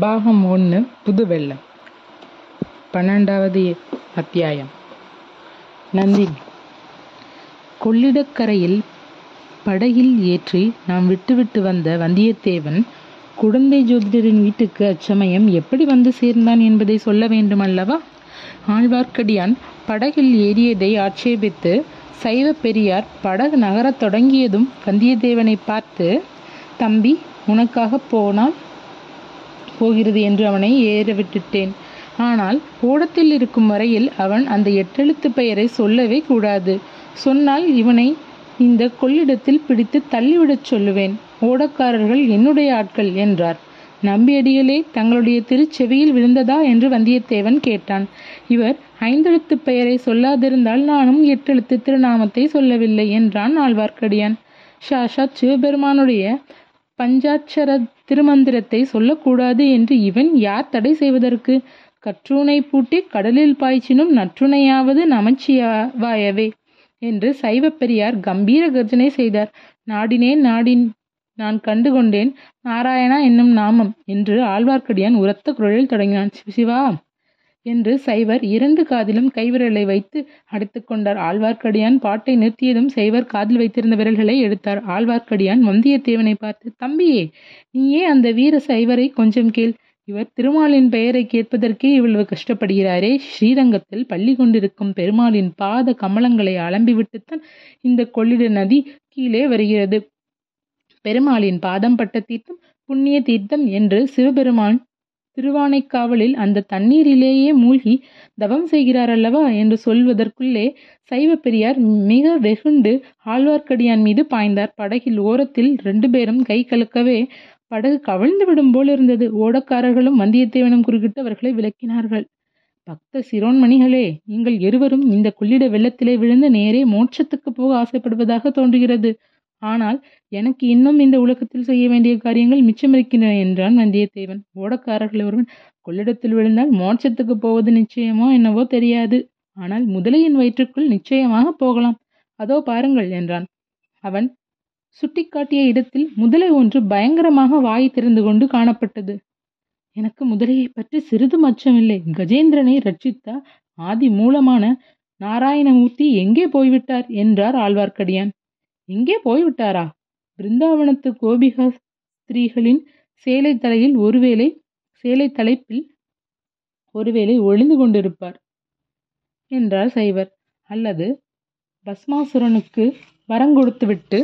பாகம் ஒன்று புதுவெள்ளம் பன்னெண்டாவது அத்தியாயம். நந்தினி கொள்ளிடக்கரையில் படகில் ஏற்றி நாம் விட்டுவிட்டு வந்த வந்தியத்தேவன் குடந்தை ஜோதிடரின் வீட்டுக்கு அச்சமயம் எப்படி வந்து சேர்ந்தான் என்பதை சொல்ல வேண்டுமல்லவா? ஆழ்வார்க்கடியான் படகில் ஏறியதை ஆட்சேபித்து சைவ பெரியார் படகு நகரத் தொடங்கியதும் வந்தியத்தேவனை பார்த்து தம்பி உனக்காக போனால் போகிறது என்று அவனை ஏற விட்டுட்டேன் ஆனால் ஓடத்தில் இருக்கும் வரையில் அவன் அந்த எட்டெழுத்து பெயரை சொல்லவே கூடாது. சொன்னால் இவனை இந்த கொள்ளிடத்தில் பிடித்து தள்ளிவிடச் சொல்லுவேன். ஓடக்காரர்கள் என்னுடைய ஆட்கள் என்றார். நம்பியடிகளே தங்களுடைய திருச்செவியில் விழுந்ததா என்று வந்தியத்தேவன் கேட்டான். இவர் ஐந்தெழுத்து பெயரை சொல்லாதிருந்தால் நானும் எட்டெழுத்து திருநாமத்தை சொல்லவில்லை என்றான் ஆழ்வார்க்கடியான். ஷாஷா சிவபெருமானுடைய பஞ்சாட்சர திருமந்திரத்தை சொல்லக்கூடாது என்று இவன் யார் தடை செய்வதற்கு? கற்றுனை பூட்டி கடலில் பாய்ச்சினும் நற்றுணையாவது நமச்சியாவாயவே என்று சைவப்பெரியார் கம்பீர கர்ஜனை செய்தார். நாடினேன் நாடின் நான் கண்டு கொண்டேன் நாராயணா என்னும் நாமம் என்று ஆழ்வார்க்கடியான் உரத்த குரலில் தொடங்கினான். சிவா என்று சைவர் இரண்டு காதிலும் கைவிரலை வைத்து அடித்து கொண்டார். ஆழ்வார்க்கடியான் பாட்டை நிறுத்தியதும் சைவர் காதில் வைத்திருந்த விரல்களை எடுத்தார். ஆழ்வார்க்கடியான் வந்தியத்தேவனை பார்த்து தம்பியே நீயே அந்த வீர சைவரை கொஞ்சம் கேள். இவர் திருமாலின் பெயரை கேட்பதற்கே இவ்வளவு கஷ்டப்படுகிறாரே. ஸ்ரீரங்கத்தில் பள்ளி கொண்டிருக்கும் பெருமாளின் பாத கமலங்களை அலம்பிவிட்டுத்தான் இந்த கொள்ளிட நதி கீழே வருகிறது. பெருமாளின் பாதம் பட்ட தீர்த்தம் புண்ணிய தீர்த்தம் என்று சிவபெருமான் திருவானைக்காவலில் அந்த தண்ணீரிலேயே மூழ்கி தவம் செய்கிறார் அல்லவா என்று சொல்வதற்குள்ளே சைவ பெரியார் மிக வெகுண்டு ஆழ்வார்க்கடியான் மீது பாய்ந்தார். படகில் ஓரத்தில் ரெண்டு பேரும் கை கலக்கவே படகு கவிழ்ந்து விடும் போல் இருந்தது. ஓடக்காரர்களும் வந்தியத்தேவனும் குறுக்கிட்டு அவர்களை விளக்கினார்கள். பக்த சிரோன்மணிகளே நீங்கள் இருவரும் இந்த கொள்ளிட வெள்ளத்திலே விழுந்து நேரே மோட்சத்துக்கு போக ஆசைப்படுவதாக தோன்றுகிறது. ஆனால் எனக்கு இன்னும் இந்த உலகத்தில் செய்ய வேண்டிய காரியங்கள் மிச்சமிருக்கின்றன என்றான் வந்தியத்தேவன். ஓடக்காரர்கள் ஒருவன் கொள்ளிடத்தில் விழுந்தால் மோட்சத்துக்கு போவது நிச்சயமோ என்னவோ தெரியாது. ஆனால் முதலையின் வயிற்றுக்குள் நிச்சயமாக போகலாம். அதோ பாருங்கள் என்றான். அவன் சுட்டிக்காட்டிய இடத்தில் முதலை ஒன்று பயங்கரமாக வாய் திறந்து கொண்டு காணப்பட்டது. எனக்கு முதலையை பற்றி சிறிதும் அச்சமில்லை கஜேந்திரனை ரட்சித்த ஆதி மூலமான நாராயணமூர்த்தி எங்கே போய்விட்டார்? என்றார் ஆழ்வார்க்கடியான். எங்கே போய்விட்டாரா? பிருந்தாவனத்து கோபிகா ஸ்திரீகளின் சேலை தலையில் ஒருவேளை சேலை தலைப்பில் ஒருவேளை ஒளிந்து கொண்டிருப்பார் என்றார் சைவர். அல்லது பஸ்மாசுரனுக்கு வரங்கொடுத்துவிட்டு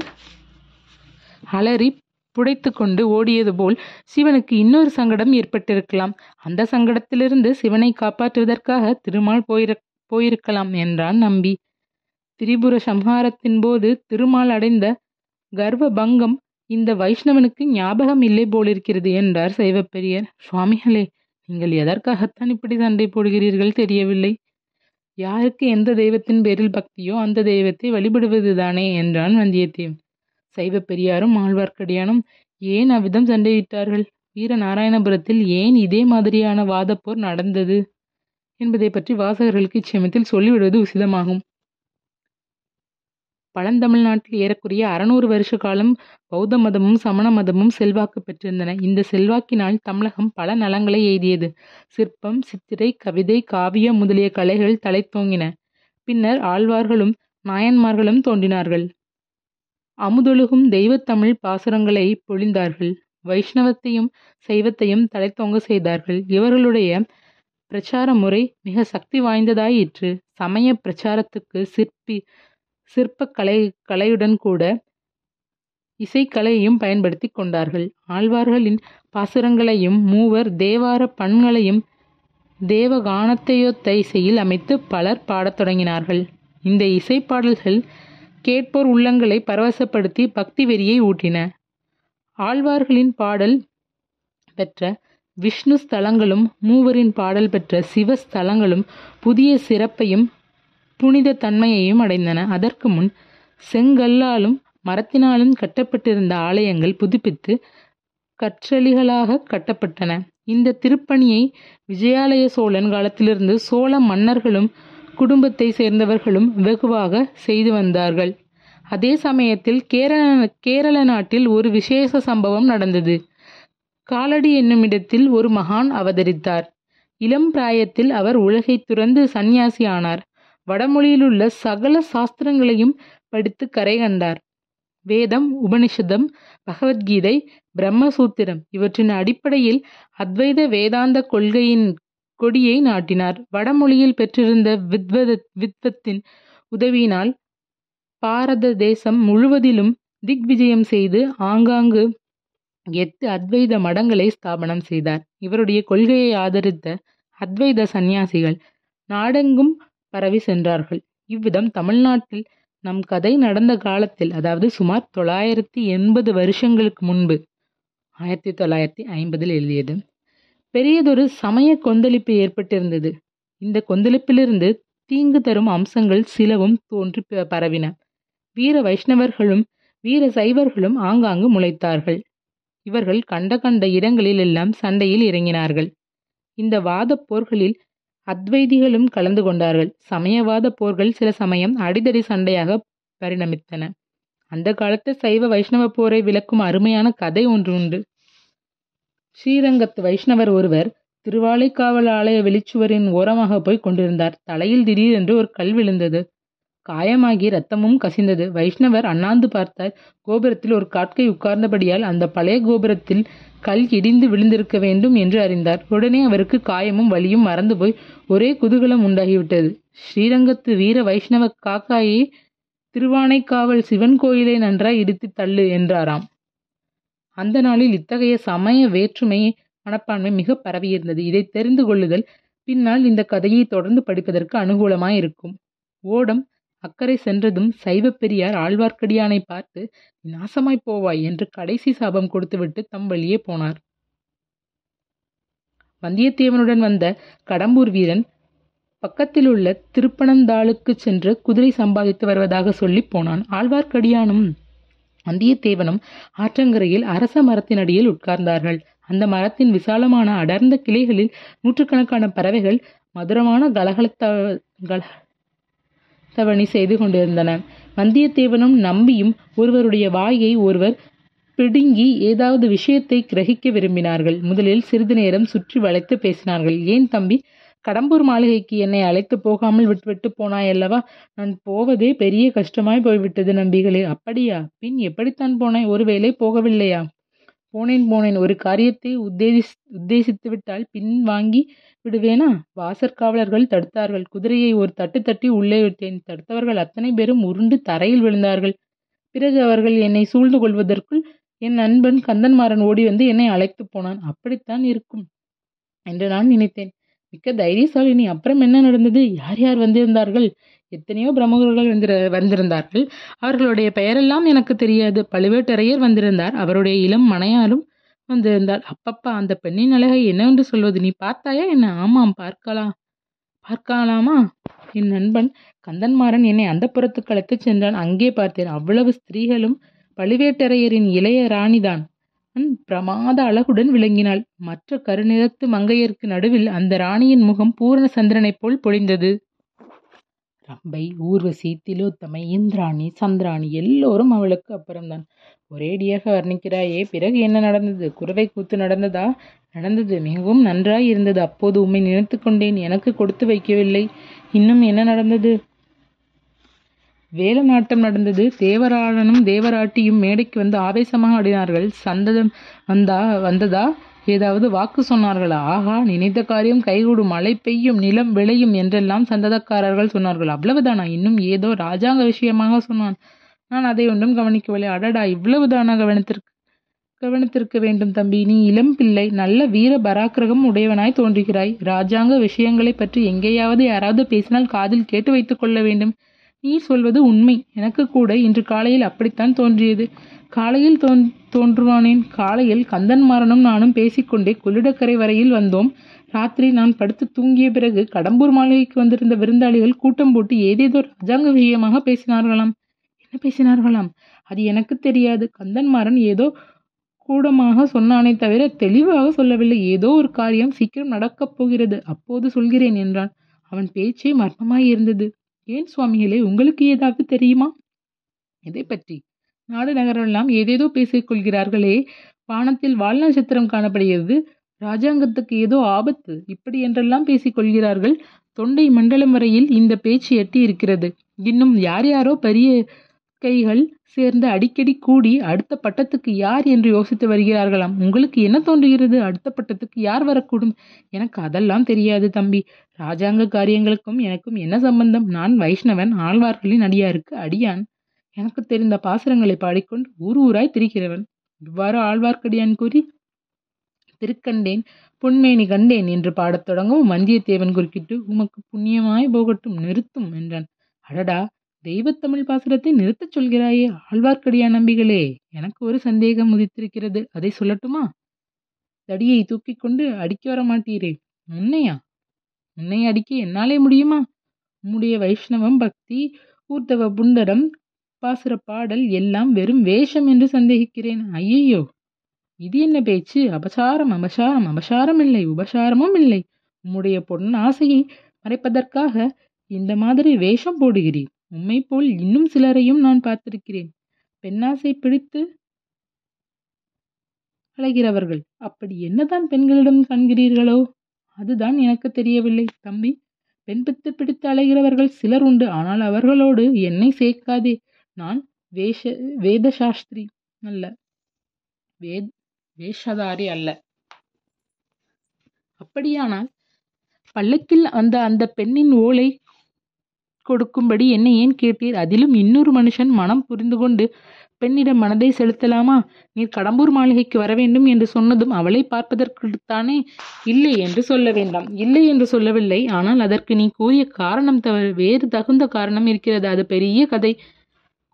அலறி புடைத்து கொண்டு ஓடியது போல் சிவனுக்கு இன்னொரு சங்கடம் ஏற்பட்டிருக்கலாம். அந்த சங்கடத்திலிருந்து சிவனை காப்பாற்றுவதற்காக திருமால் போயிரு போயிருக்கலாம் என்றான் நம்பி. திரிபுர சம்ஹாரத்தின் போது திருமால் அடைந்த கர்வ பங்கம் இந்த வைஷ்ணவனுக்கு ஞாபகம் இல்லை போலிருக்கிறது என்றார் சைவப்பெரியர். சுவாமிகளே நீங்கள் எதற்காகத்தான் இப்படி சண்டை போடுகிறீர்கள் தெரியவில்லை. யாருக்கு எந்த தெய்வத்தின் பேரில் பக்தியோ அந்த தெய்வத்தை வழிபடுவதுதானே என்றான் வந்தியத்தேவன். சைவ பெரியாரும் ஆழ்வார்க்கடியானும் ஏன் அவ்விதம் சண்டையிட்டார்கள்? வீர நாராயணபுரத்தில் ஏன் இதே மாதிரியான வாதப்போர் நடந்தது? என்பதை பற்றி வாசகர்களுக்கு இச்சமயத்தில் சொல்லிவிடுவது உசிதமாகும். பழந்தமிழ்நாட்டில் ஏறக்குறைய அறநூறு வருஷ காலம் பௌத்த மதமும் சமண மதமும் செல்வாக்கு பெற்றிருந்தன. இந்த செல்வாக்கினால் தமிழகம் பல நலங்களை எய்தியது. சிற்பம் சித்திரை கவிதை காவியம் முதலிய கலைகள் தலைத்தோங்கின. பின்னர் ஆழ்வார்களும் நாயன்மார்களும் தோன்றினார்கள். அமுதொழுகும் தெய்வத்தமிழ் பாசுரங்களை பொழிந்தார்கள். வைஷ்ணவத்தையும் சைவத்தையும் தலைத்தோங்க செய்தார்கள். இவர்களுடைய பிரச்சார முறை மிக சக்தி வாய்ந்ததாயிற்று. சமய பிரச்சாரத்துக்கு சிற்பி சிற்பக்கலை கலை கலையுடன் கூட இசைக்கலையையும் பயன்படுத்தி கொண்டார்கள். ஆழ்வார்களின் பாசுரங்களையும் மூவர் தேவார பண்களையும் தேவகானத்தையொத்த இசையில் அமைத்து பலர் பாடத் தொடங்கினார்கள். இந்த இசைப்பாடல்கள் கேட்போர் உள்ளங்களை பரவசப்படுத்தி பக்தி வெறியை ஊட்டின. ஆழ்வார்களின் பாடல் பெற்ற விஷ்ணு ஸ்தலங்களும் மூவரின் பாடல் பெற்ற சிவ ஸ்தலங்களும் புதிய சிறப்பையும் புனித தன்மையையும் அடைந்தன. அதற்கு முன் செங்கல்லாலும் மரத்தினாலும் கட்டப்பட்டிருந்த ஆலயங்கள் புதுப்பித்து கற்றளிகளாக கட்டப்பட்டன. இந்த திருப்பணியை விஜயாலய சோழன் காலத்திலிருந்து சோழ மன்னர்களும் குடும்பத்தை சேர்ந்தவர்களும் வெகுவாக செய்து வந்தார்கள். அதே சமயத்தில் கேரள கேரள நாட்டில் ஒரு விசேஷ சம்பவம் நடந்தது. காலடி என்னும் இடத்தில் ஒரு மகான் அவதரித்தார். இளம் பிராயத்தில் அவர் உலகைத் துறந்து சந்நியாசி ஆனார் வடமொழியிலுள்ள சகல சாஸ்திரங்களையும் படித்து கரை கண்டார். வேதம் உபனிஷதம் பகவத்கீதை பிரம்மசூத்திரம் இவற்றின் அடிப்படையில் அத்வைத வேதாந்த கொள்கையின் கொடியை நாட்டினார். வடமொழியில் பெற்றிருந்த வித்வத வித்வத்தின் உதவியினால் பாரத தேசம் முழுவதிலும் திக்விஜயம் செய்து ஆங்காங்கு எட்டு அத்வைத மடங்களை ஸ்தாபனம் செய்தார். இவருடைய கொள்கையை ஆதரித்த அத்வைத சந்நியாசிகள் நாடெங்கும் பரவி சென்றார்கள். இவ்விதம் தமிழ்நாட்டில் நம் கதை நடந்த காலத்தில் அதாவது சுமார் தொள்ளாயிரத்தி எண்பது வருஷங்களுக்கு முன்பு ஆயிரத்தி தொள்ளாயிரத்தி ஐம்பதில் எழுதியது. பெரியதொரு சமய கொந்தளிப்பு ஏற்பட்டிருந்தது. இந்த கொந்தளிப்பிலிருந்து தீங்கு தரும் அம்சங்கள் சிலவும் தோன்றி ப- பரவின. வீர வைஷ்ணவர்களும் வீர சைவர்களும் ஆங்காங்கு முளைத்தார்கள். இவர்கள் கண்ட கண்ட இடங்களில் எல்லாம் சண்டையில் இறங்கினார்கள். இந்த வாதப் போர்களில் அத்வைதிகளும் கலந்து கொண்டார்கள். சமயவாத போர்கள் சில சமயம் அடிதடி சண்டையாக பரிணமித்தன. அந்த காலத்து சைவ வைஷ்ணவ போரை விளக்கும் அருமையான கதை ஒன்று உண்டு. ஸ்ரீரங்கத்து வைஷ்ணவர் ஒருவர் திருவாலைக்காவல் ஆலய வெளிச்சுவரின் ஓரமாக போய் கொண்டிருந்தார். தலையில் திடீரென்று ஒரு கல் விழுந்தது. காயமாகி ரத்தமும் கசிந்தது. வைஷ்ணவர் அண்ணாந்து பார்த்தார். கோபுரத்தில் ஒரு காட்கை உட்கார்ந்தபடியால் அந்த பழைய கோபுரத்தில் கல் இடிந்து விழுந்திருக்க வேண்டும் என்று அறிந்தார். உடனே அவருக்கு காயமும் வலியும் மறந்து போய் ஒரே குதூகலம் உண்டாகிவிட்டது. ஸ்ரீரங்கத்து வீர வைஷ்ணவ காக்காயே திருவானைக்காவல் சிவன் கோயிலை நன்றாய் இடித்து தள்ளு என்றாராம். அந்த நாளில் இத்தகைய சமய வேற்றுமை மனப்பான்மை மிக பரவியிருந்தது. இதை தெரிந்து கொள்ளுதல் பின்னால் இந்த கதையை தொடர்ந்து படிப்பதற்கு அனுகூலமாயிருக்கும். ஓடம் அக்கறை சென்றதும் சைவப்பெரியார் ஆழ்வார்க்கடியானை பார்த்து நாசமாய் போவாய் என்று கடைசி சாபம் கொடுத்துவிட்டு தம் வழியே போனார். வந்தியத்தேவனுடன் வந்த கடம்பூர் வீரன் பக்கத்திலுள்ள திருப்பனந்தாளுக்குச் சென்று குதிரை சம்பாதித்து வருவதாக சொல்லிப் போனான். ஆழ்வார்க்கடியானும் வந்தியத்தேவனும் ஆற்றங்கரையில் அரச மரத்தின் அடியில் உட்கார்ந்தார்கள். அந்த மரத்தின் விசாலமான அடர்ந்த கிளைகளில் நூற்றுக்கணக்கான பறவைகள் மதுரமான கலகலத்த கல தவணி செய்து கொண்டிருந்தன. வந்தியத்தேவனும் நம்பியும் ஒருவருடைய வாயை ஒருவர் பிடுங்கி ஏதாவது விஷயத்தை கிரகிக்க விரும்பினார்கள். முதலில் சிறிது நேரம் சுற்றி வளைத்து பேசினார்கள். ஏன் தம்பி கடம்பூர் மாளிகைக்கு என்னை அழைத்து போகாமல் விட்டுவிட்டு போனாய் அல்லவா நான் போவதே பெரிய கஷ்டமாய் போய்விட்டது நம்பிகளே. அப்படியா? பின் எப்படித்தான் போனாய்? ஒருவேளை போகவில்லையா? போனேன் போனேன். ஒரு காரியத்தை உத்தேசி உத்தேசித்து விட்டால் பின் வாங்கி விடுவேனா? வாசற்காவலர்கள் தடுத்தார்கள். குதிரையை ஒரு தட்டு தட்டி உள்ளே விட்டேன். தடுத்தவர்கள் அத்தனை பேரும் உருண்டு தரையில் விழுந்தார்கள். பிறகு அவர்கள் என்னை சூழ்ந்து கொள்வதற்குள் என் நண்பன் கந்தன்மாறன் ஓடி வந்து என்னை அழைத்து போனான். அப்படித்தான் இருக்கும் என்று நான் நினைத்தேன். மிக்க தைரியசாலினி அப்புறம் என்ன நடந்தது? யார் யார் வந்திருந்தார்கள்? எத்தனையோ பிரமுகர்கள் வந்திர வந்திருந்தார்கள். அவர்களுடைய பெயரெல்லாம் எனக்கு தெரியாது. பழுவேட்டரையர் வந்திருந்தார். அவருடைய இளம் மனையாரும் வந்திருந்தாள் அப்பப்பா அந்த பெண்ணின் அழகை என்னவென்று சொல்வது? நீ பார்த்தாயா என்ன? ஆமாம் பார்க்கலாம். பார்க்கலாமா? என் நண்பன் கந்தன்மாறன் என்னை அந்த புறத்துக்கு அழைத்துச் சென்றான். அங்கே பார்த்தேன். அவ்வளவு ஸ்திரீகளும் பழுவேட்டரையரின் இளைய ராணிதான். பிரமாத அழகுடன் விளங்கினாள். மற்ற கருநிறத்து மங்கையருக்கு நடுவில் அந்த ராணியின் முகம் பூரண சந்திரனைப் போல் பொழிந்தது. ரம்பை ஊர்வசி திலோத்தமை இந்திராணி சந்திராணி எல்லோரும் அவளுக்கு அப்புறம்தான். ஒரேடியாக வர்ணிக்கிறாயே. பிறகு என்ன நடந்தது? குறவை கூத்து நடந்ததா? நடந்தது. மிகவும் நன்றாய் இருந்தது. அப்போது உம்மை நினைத்து கொண்டேன். எனக்கு கொடுத்து வைக்கவில்லை. இன்னும் என்ன நடந்தது? வேல நாட்டம் நடந்தது. தேவராளனும் தேவராட்டியும் மேடைக்கு வந்து ஆவேசமாக ஆடினார்கள். சந்ததம் வந்தா வந்ததா? ஏதாவது வாக்கு சொன்னார்களா? ஆஹா நினைத்த காரியம் கைகூடும். மழை பெய்யும் நிலம் விளையும் என்றெல்லாம் சந்ததக்காரர்கள் சொன்னார்கள். அவ்வளவுதானா? இன்னும் ஏதோ ராஜாங்க விஷயமாக சொன்னான். நான் அதை ஒன்றும் கவனிக்கவில்லை. அடடா இவ்வளவுதானா கவனத்திற்கு கவனித்திருக்க வேண்டும் தம்பி. நீ இளம் பிள்ளை நல்ல வீர பராக்கிரகம் உடையவனாய் தோன்றுகிறாய். ராஜாங்க விஷயங்களைப் பற்றி எங்கேயாவது யாராவது பேசினால் காதில் கேட்டு வைத்துக் கொள்ள வேண்டும். நீ சொல்வது உண்மை. எனக்கு கூட இன்று காலையில் அப்படித்தான் தோன்றியது. காலையில் தோன் தோன்றுவானேன். காலையில் கந்தன்மாறனும் நானும் பேசிக்கொண்டே கொள்ளிடக்கரை வரையில் வந்தோம். ராத்திரி நான் படுத்து தூங்கிய பிறகு கடம்பூர் மாளிகைக்கு வந்திருந்த விருந்தாளிகள் கூட்டம் போட்டு ஏதேதோ ராஜாங்க விஷயமாக பேசினார்களாம். என்ன பேசினார்களாம்? அது எனக்கு தெரியாது. கந்தன்மாறன் ஏதோ கூடமாக சொன்னானே தவிர தெளிவாக சொல்லவில்லை. ஏதோ ஒரு காரியம் சீக்கிரம் நடக்கப் போகிறது. அப்போது சொல்கிறேன் என்றான். அவன் பேச்சே மர்மமாய் இருந்தது. ஏன் சுவாமிகளே உங்களுக்கு ஏதாவது தெரியுமா? எதை பற்றி? நாடு நகரெல்லாம் ஏதேதோ பேசிக் கொள்கிறார்களே. வானத்தில் வால் நட்சத்திரம் காணப்படுகிறது. ராஜாங்கத்துக்கு ஏதோ ஆபத்து. இப்படி என்றெல்லாம் பேசிக் கொள்கிறார்கள். தொண்டை மண்டலம் வரையில் இந்த பேச்சு எட்டி இருக்கிறது இன்னும் யார் யாரோ பெரிய கைகள் சேர்ந்து அடிக்கடி கூடி அடுத்த பட்டத்துக்கு யார் என்று யோசித்து வருகிறார்களாம்? உங்களுக்கு என்ன தோன்றுகிறது? அடுத்த பட்டத்துக்கு யார் வரக்கூடும்? எனக்கு அதெல்லாம் தெரியாது தம்பி. ராஜாங்க காரியங்களுக்கும் எனக்கும் என்ன சம்பந்தம்? நான் வைஷ்ணவன் ஆழ்வார்களின் அடியாருக்கு அடியான். எனக்கு தெரிந்த பாசுரங்களை பாடிக்கொண்டு ஊர் ஊராய் திரிகிறவன். இவ்வாறு ஆழ்வார்க்கடியான் கூறி திருக்கண்டேன் புன்மேனி கண்டேன் என்று பாடத் தொடங்கவும் வந்தியத்தேவன் குறுக்கிட்டு உமக்கு புண்ணியமாய் போகட்டும் நிறுத்தும் என்றான். அடடா! தெய்வத்தமிழ் பாசுரத்தை நிறுத்தச் சொல்கிறாயே ஆழ்வார்க்கடியான் நம்பிகளே. எனக்கு ஒரு சந்தேகம் உதித்திருக்கிறது. அதை சொல்லட்டுமா? தடியை தூக்கிக் கொண்டு அடிக்க வர மாட்டீரே. முன்னையா முன்னை அடிக்க என்னாலே முடியுமா? உம்முடைய வைஷ்ணவம் பக்தி ஊர்த்தவ புண்டரம் பாசுர பாடல் எல்லாம் வெறும் வேஷம் என்று சந்தேகிக்கிறேன். ஐயையோ! இது என்ன பேச்சு? அபசாரம் அபசாரம் அபசாரம் இல்லை உபசாரமும் இல்லை. உம்முடைய பொன் ஆசையை மறைப்பதற்காக இந்த மாதிரி வேஷம் போடுகிறீர். உம்மை போல் இன்னும் சிலரையும் நான் பார்த்திருக்கிறேன். பெண்ணாசை பிடித்து அழைகிறவர்கள் அப்படி என்னதான் பெண்களிடம் காண்கிறீர்களோ? அதுதான் எனக்கு தெரியவில்லை. தம்பி பெண் பித்து பிடித்து அலைகிறவர்கள் சிலர் உண்டு. ஆனால் அவர்களோடு என்னை சேர்க்காதே. நான் வேஷ வேத சாஸ்திரி அல்ல. வேத் வேஷதாரி அல்ல. அப்படியானால் பள்ளத்தில் அந்த அந்த பெண்ணின் ஓலை கொடுக்கும்படி என்னை ஏன் கேட்டீர்? அதிலும் இன்னொரு மனுஷன் மனம் புரிந்து கொண்டு பெண்ணிடம் மனதை செலுத்தலாமா? நீர் கடம்பூர் மாளிகைக்கு வர வேண்டும் என்று சொன்னதும் அவளை பார்ப்பதற்குத்தானே? இல்லை என்று சொல்ல வேண்டாம். இல்லை என்று சொல்லவில்லை. ஆனால் அதற்கு நீ கூறிய காரணம் தவிர வேறு தகுந்த காரணம் இருக்கிறது. அது பெரிய கதை.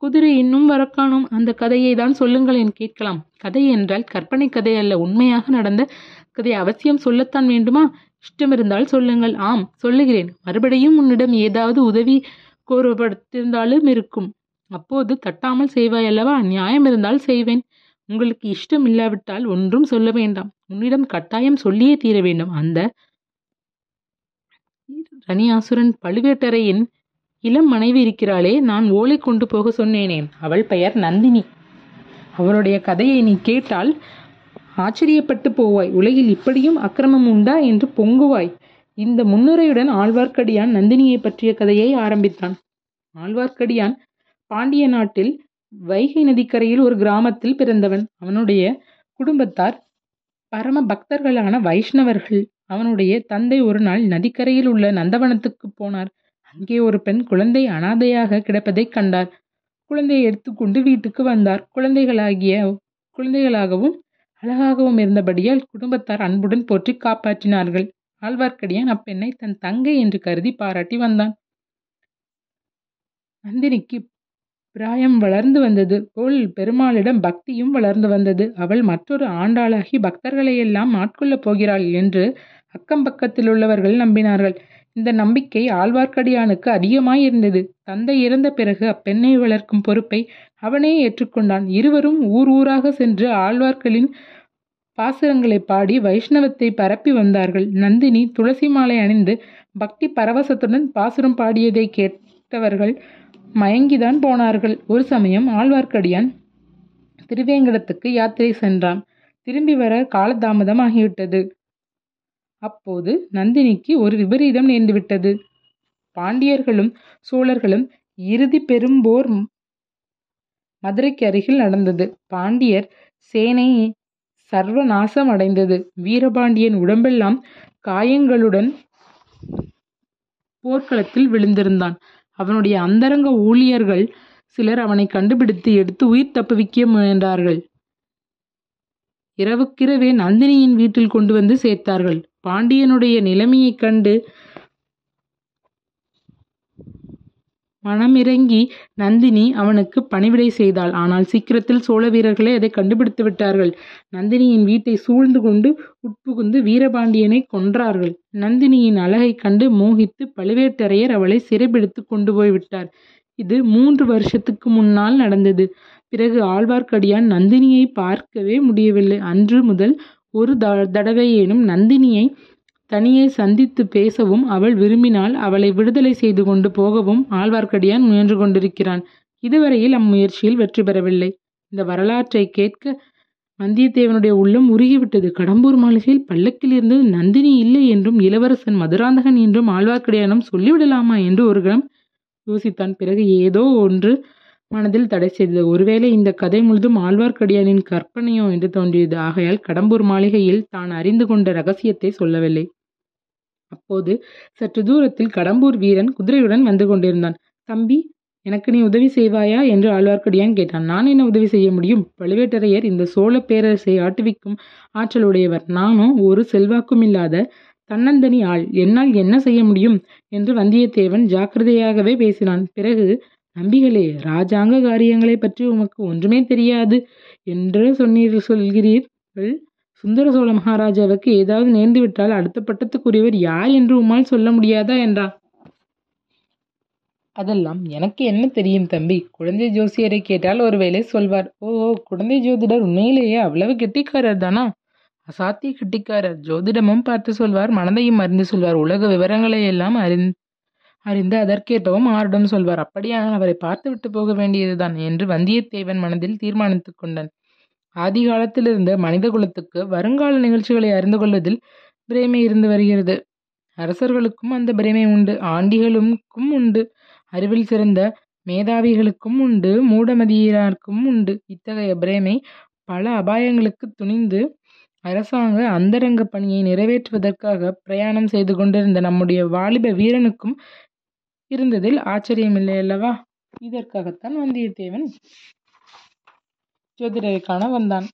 குதிரை இன்னும் வரக்கானோம் அந்த கதையை தான் சொல்லுங்களேன் கேட்கலாம். கதை என்றால் கற்பனை கதை அல்ல. உண்மையாக நடந்த கதை அவசியம் சொல்லத்தான் வேண்டுமா? இஷ்டமிருந்தால் சொல்லுங்கள். ஆம் சொல்லுகிறேன். மறுபடியும் உன்னிடம் ஏதாவது உதவி கோரப்படுத்திருந்தாலும் இருக்கும். அப்போது தட்டாமல் செய்வாய் அல்லவா? நியாயம் இருந்தால் செய்வேன். உங்களுக்கு இஷ்டம் இல்லாவிட்டால் ஒன்றும் சொல்ல வேண்டாம். உன்னிடம் கட்டாயம் சொல்லியே தீர வேண்டும். அந்த ரணியாசுரன் பழுவேட்டரையின் இளம் மனைவி இருக்கிறாளே நான் ஓலை கொண்டு போக சொன்னேனேன் அவள் பெயர் நந்தினி. அவளுடைய கதையை நீ கேட்டால் ஆச்சரியப்பட்டு போவாய். உலகில் இப்படியும் அக்கிரமம் உண்டா என்று பொங்குவாய். இந்த முன்னுரையுடன் ஆழ்வார்க்கடியான் நந்தினியை பற்றிய கதையை ஆரம்பித்தான். ஆழ்வார்க்கடியான் பாண்டிய நாட்டில் வைகை நதிக்கரையில் ஒரு கிராமத்தில் பிறந்தவன். அவனுடைய குடும்பத்தார் பரம பக்தர்களான வைஷ்ணவர்கள். அவனுடைய தந்தை ஒரு நாள் நதிக்கரையில் உள்ள நந்தவனத்துக்கு போனார். அங்கே ஒரு பெண் குழந்தை அனாதையாக கிடப்பதைக் கண்டார். குழந்தையை எடுத்துக்கொண்டு வீட்டுக்கு வந்தார். குழந்தைகளாகிய குழந்தைகளாகவும் அழகாகவும் இருந்தபடியால் குடும்பத்தார் அன்புடன் போற்றி காப்பாற்றினார்கள். ஆழ்வார்க்கடியான் அப்பெண்ணை தன் தங்கை என்று கருதி பாராட்டி வந்தான். நந்தினிக்கு பிராயம் வளர்ந்து வந்தது. போல் பெருமாளிடம் பக்தியும் வளர்ந்து வந்தது. அவள் மற்றொரு ஆண்டாளாகி பக்தர்களையெல்லாம் ஆட்கொள்ளப் போகிறாள் என்று அக்கம் பக்கத்தில் உள்ளவர்கள் நம்பினார்கள். இந்த நம்பிக்கை ஆழ்வார்க்கடியானுக்கு அதிகமாயிருந்தது. தந்தை இறந்த பிறகு அப்பெண்ணை வளர்க்கும் பொறுப்பை அவனே ஏற்றுக்கொண்டான். இருவரும் ஊர் ஊராக சென்று ஆழ்வார்களின் பாசுரங்களை பாடி வைஷ்ணவத்தை பரப்பி வந்தார்கள். நந்தினி துளசி மாலை அணிந்து பக்தி பரவசத்துடன் பாசுரம் பாடியதை கேட்டவர்கள் மயங்கிதான் போனார்கள். ஒரு சமயம் ஆழ்வார்க்கடியான் திருவேங்கடத்துக்கு யாத்திரை சென்றான். திரும்பி வர காலதாமதம் ஆகிவிட்டது அப்போது நந்தினிக்கு ஒரு விபரீதம் நேர்ந்துவிட்டது. பாண்டியர்களும் சோழர்களும் இறுதி பெரும்போர் மதுரைக்கு அருகில் நடந்தது. பாண்டியர் சேனை சர்வநாசம் அடைந்தது வீரபாண்டியன் உடம்பெல்லாம் காயங்களுடன் போர்க்களத்தில் விழுந்திருந்தான். அவனுடைய அந்தரங்க ஊழியர்கள் சிலர் அவனை கண்டுபிடித்து எடுத்து உயிர் தப்புவிக்க முயன்றார்கள். இரவுக்கிரவே நந்தினியின் வீட்டில் கொண்டு வந்து சேர்த்தார்கள். பாண்டியனுடைய நிலைமையைக் கண்டு மனமிறங்கி நந்தினி அவனுக்கு பணிவிடை செய்தாள். ஆனால் சீக்கிரத்தில் சோழ வீரர்களே அதை கண்டுபிடித்து விட்டார்கள். நந்தினியின் வீட்டை சூழ்ந்து கொண்டு உட்புகுந்து வீரபாண்டியனை கொன்றார்கள். நந்தினியின் அழகைக் கண்டு மோகித்து பழுவேட்டரையர் அவளை சிறைபிடித்து கொண்டு போய்விட்டார் இது மூன்று வருஷத்துக்கு முன்னால் நடந்தது. பிறகு ஆழ்வார்க்கடியான் நந்தினியை பார்க்கவே முடியவில்லை. அன்று முதல் ஒரு த தடவையேனும் நந்தினியை தனியே சந்தித்து பேசவும் அவள் விரும்பினால் அவளை விடுதலை செய்து கொண்டு போகவும் ஆழ்வார்க்கடியான் முயன்று கொண்டிருக்கிறான். இதுவரையில் அம்முயற்சியில் வெற்றி பெறவில்லை. இந்த வரலாற்றை கேட்க வந்தியத்தேவனுடைய உள்ளம் உருகிவிட்டது. கடம்பூர் மாளிகையில் பல்லக்கில் இருந்தது நந்தினி இல்லை என்றும் இளவரசன் மதுராந்தகன் என்றும் ஆழ்வார்க்கடியானம் சொல்லிவிடலாமா என்று ஒரு கணம் யோசித்தான். பிறகு ஏதோ ஒன்று மனதில் தடை செய்தது. ஒருவேளை இந்த கதை முழுதும் ஆழ்வார்க்கடியானின் கற்பனையோ என்று தோன்றியது. ஆகையால் கடம்பூர் மாளிகையில் தான் அறிந்து கொண்ட ரகசியத்தை சொல்லவில்லை. அப்போது சற்று தூரத்தில் கடம்பூர் வீரன் குதிரையுடன் வந்து கொண்டிருந்தான். தம்பி எனக்கு நீ உதவி செய்வாயா? என்று ஆழ்வார்க்கடியான் கேட்டான். நான் என்ன உதவி செய்ய முடியும்? பழுவேட்டரையர் இந்த சோழ பேரரசை ஆட்டுவிக்கும் ஆற்றலுடையவர். நானும் ஒரு செல்வாக்கும் இல்லாத தன்னந்தனி ஆள். என்னால் என்ன செய்ய முடியும்? என்று வந்தியத்தேவன் ஜாக்கிரதையாகவே பேசினான். பிறகு நம்பிகளே ராஜாங்க காரியங்களை பற்றி உமக்கு ஒன்றுமே தெரியாது என்று சொன்னீர் சொல்கிறீர்கள். சுந்தர சோழ மகாராஜாவுக்கு ஏதாவது நேர்ந்துவிட்டால் அடுத்த பட்டத்துக்குரியவர் யார் என்று உம்மால் சொல்ல முடியாதா என்றா? அதெல்லாம் எனக்கு என்ன தெரியும் தம்பி? குழந்தை ஜோசியரை கேட்டால் ஒருவேளை சொல்வார். ஓ குழந்தை ஜோதிடர் உண்மையிலேயே அவ்வளவு கெட்டிக்காரர் தானா? அசாத்திய கெட்டிக்காரர். ஜோதிடமும் பார்த்து சொல்வார் மனதையும் அறிந்து சொல்வார். உலக விவரங்களை எல்லாம் அறிந் அறிந்து அதற்கேற்பவும் ஆரிடம் சொல்வார். அப்படியானால் அவரை பார்த்துவிட்டு போக வேண்டியதுதான் என்று வந்தியத்தேவன் மனதில் தீர்மானித்துக் கொண்டான். ஆதி காலத்திலிருந்து மனித குலத்துக்கு வருங்கால நிகழ்ச்சிகளை அறிந்து கொள்வதில் பிரேமை இருந்து வருகிறது. அரசர்களுக்கும் அந்த பிரேமை உண்டு ஆண்டிகளுக்கும் உண்டு அறிவில் சிறந்த மேதாவிகளுக்கும் உண்டு மூடமதியினருக்கும் உண்டு. இத்தகைய பிரேமை பல அபாயங்களுக்கு துணிந்து அரசாங்க அந்தரங்க பணியை நிறைவேற்றுவதற்காக பிரயாணம் செய்து கொண்டிருந்த நம்முடைய வாலிப வீரனுக்கும் இருந்ததில் ஆச்சரியமில்லை அல்லவா? இதற்காகத்தான் வந்தியத்தேவன் ஜோதிடரை காண வந்தான்.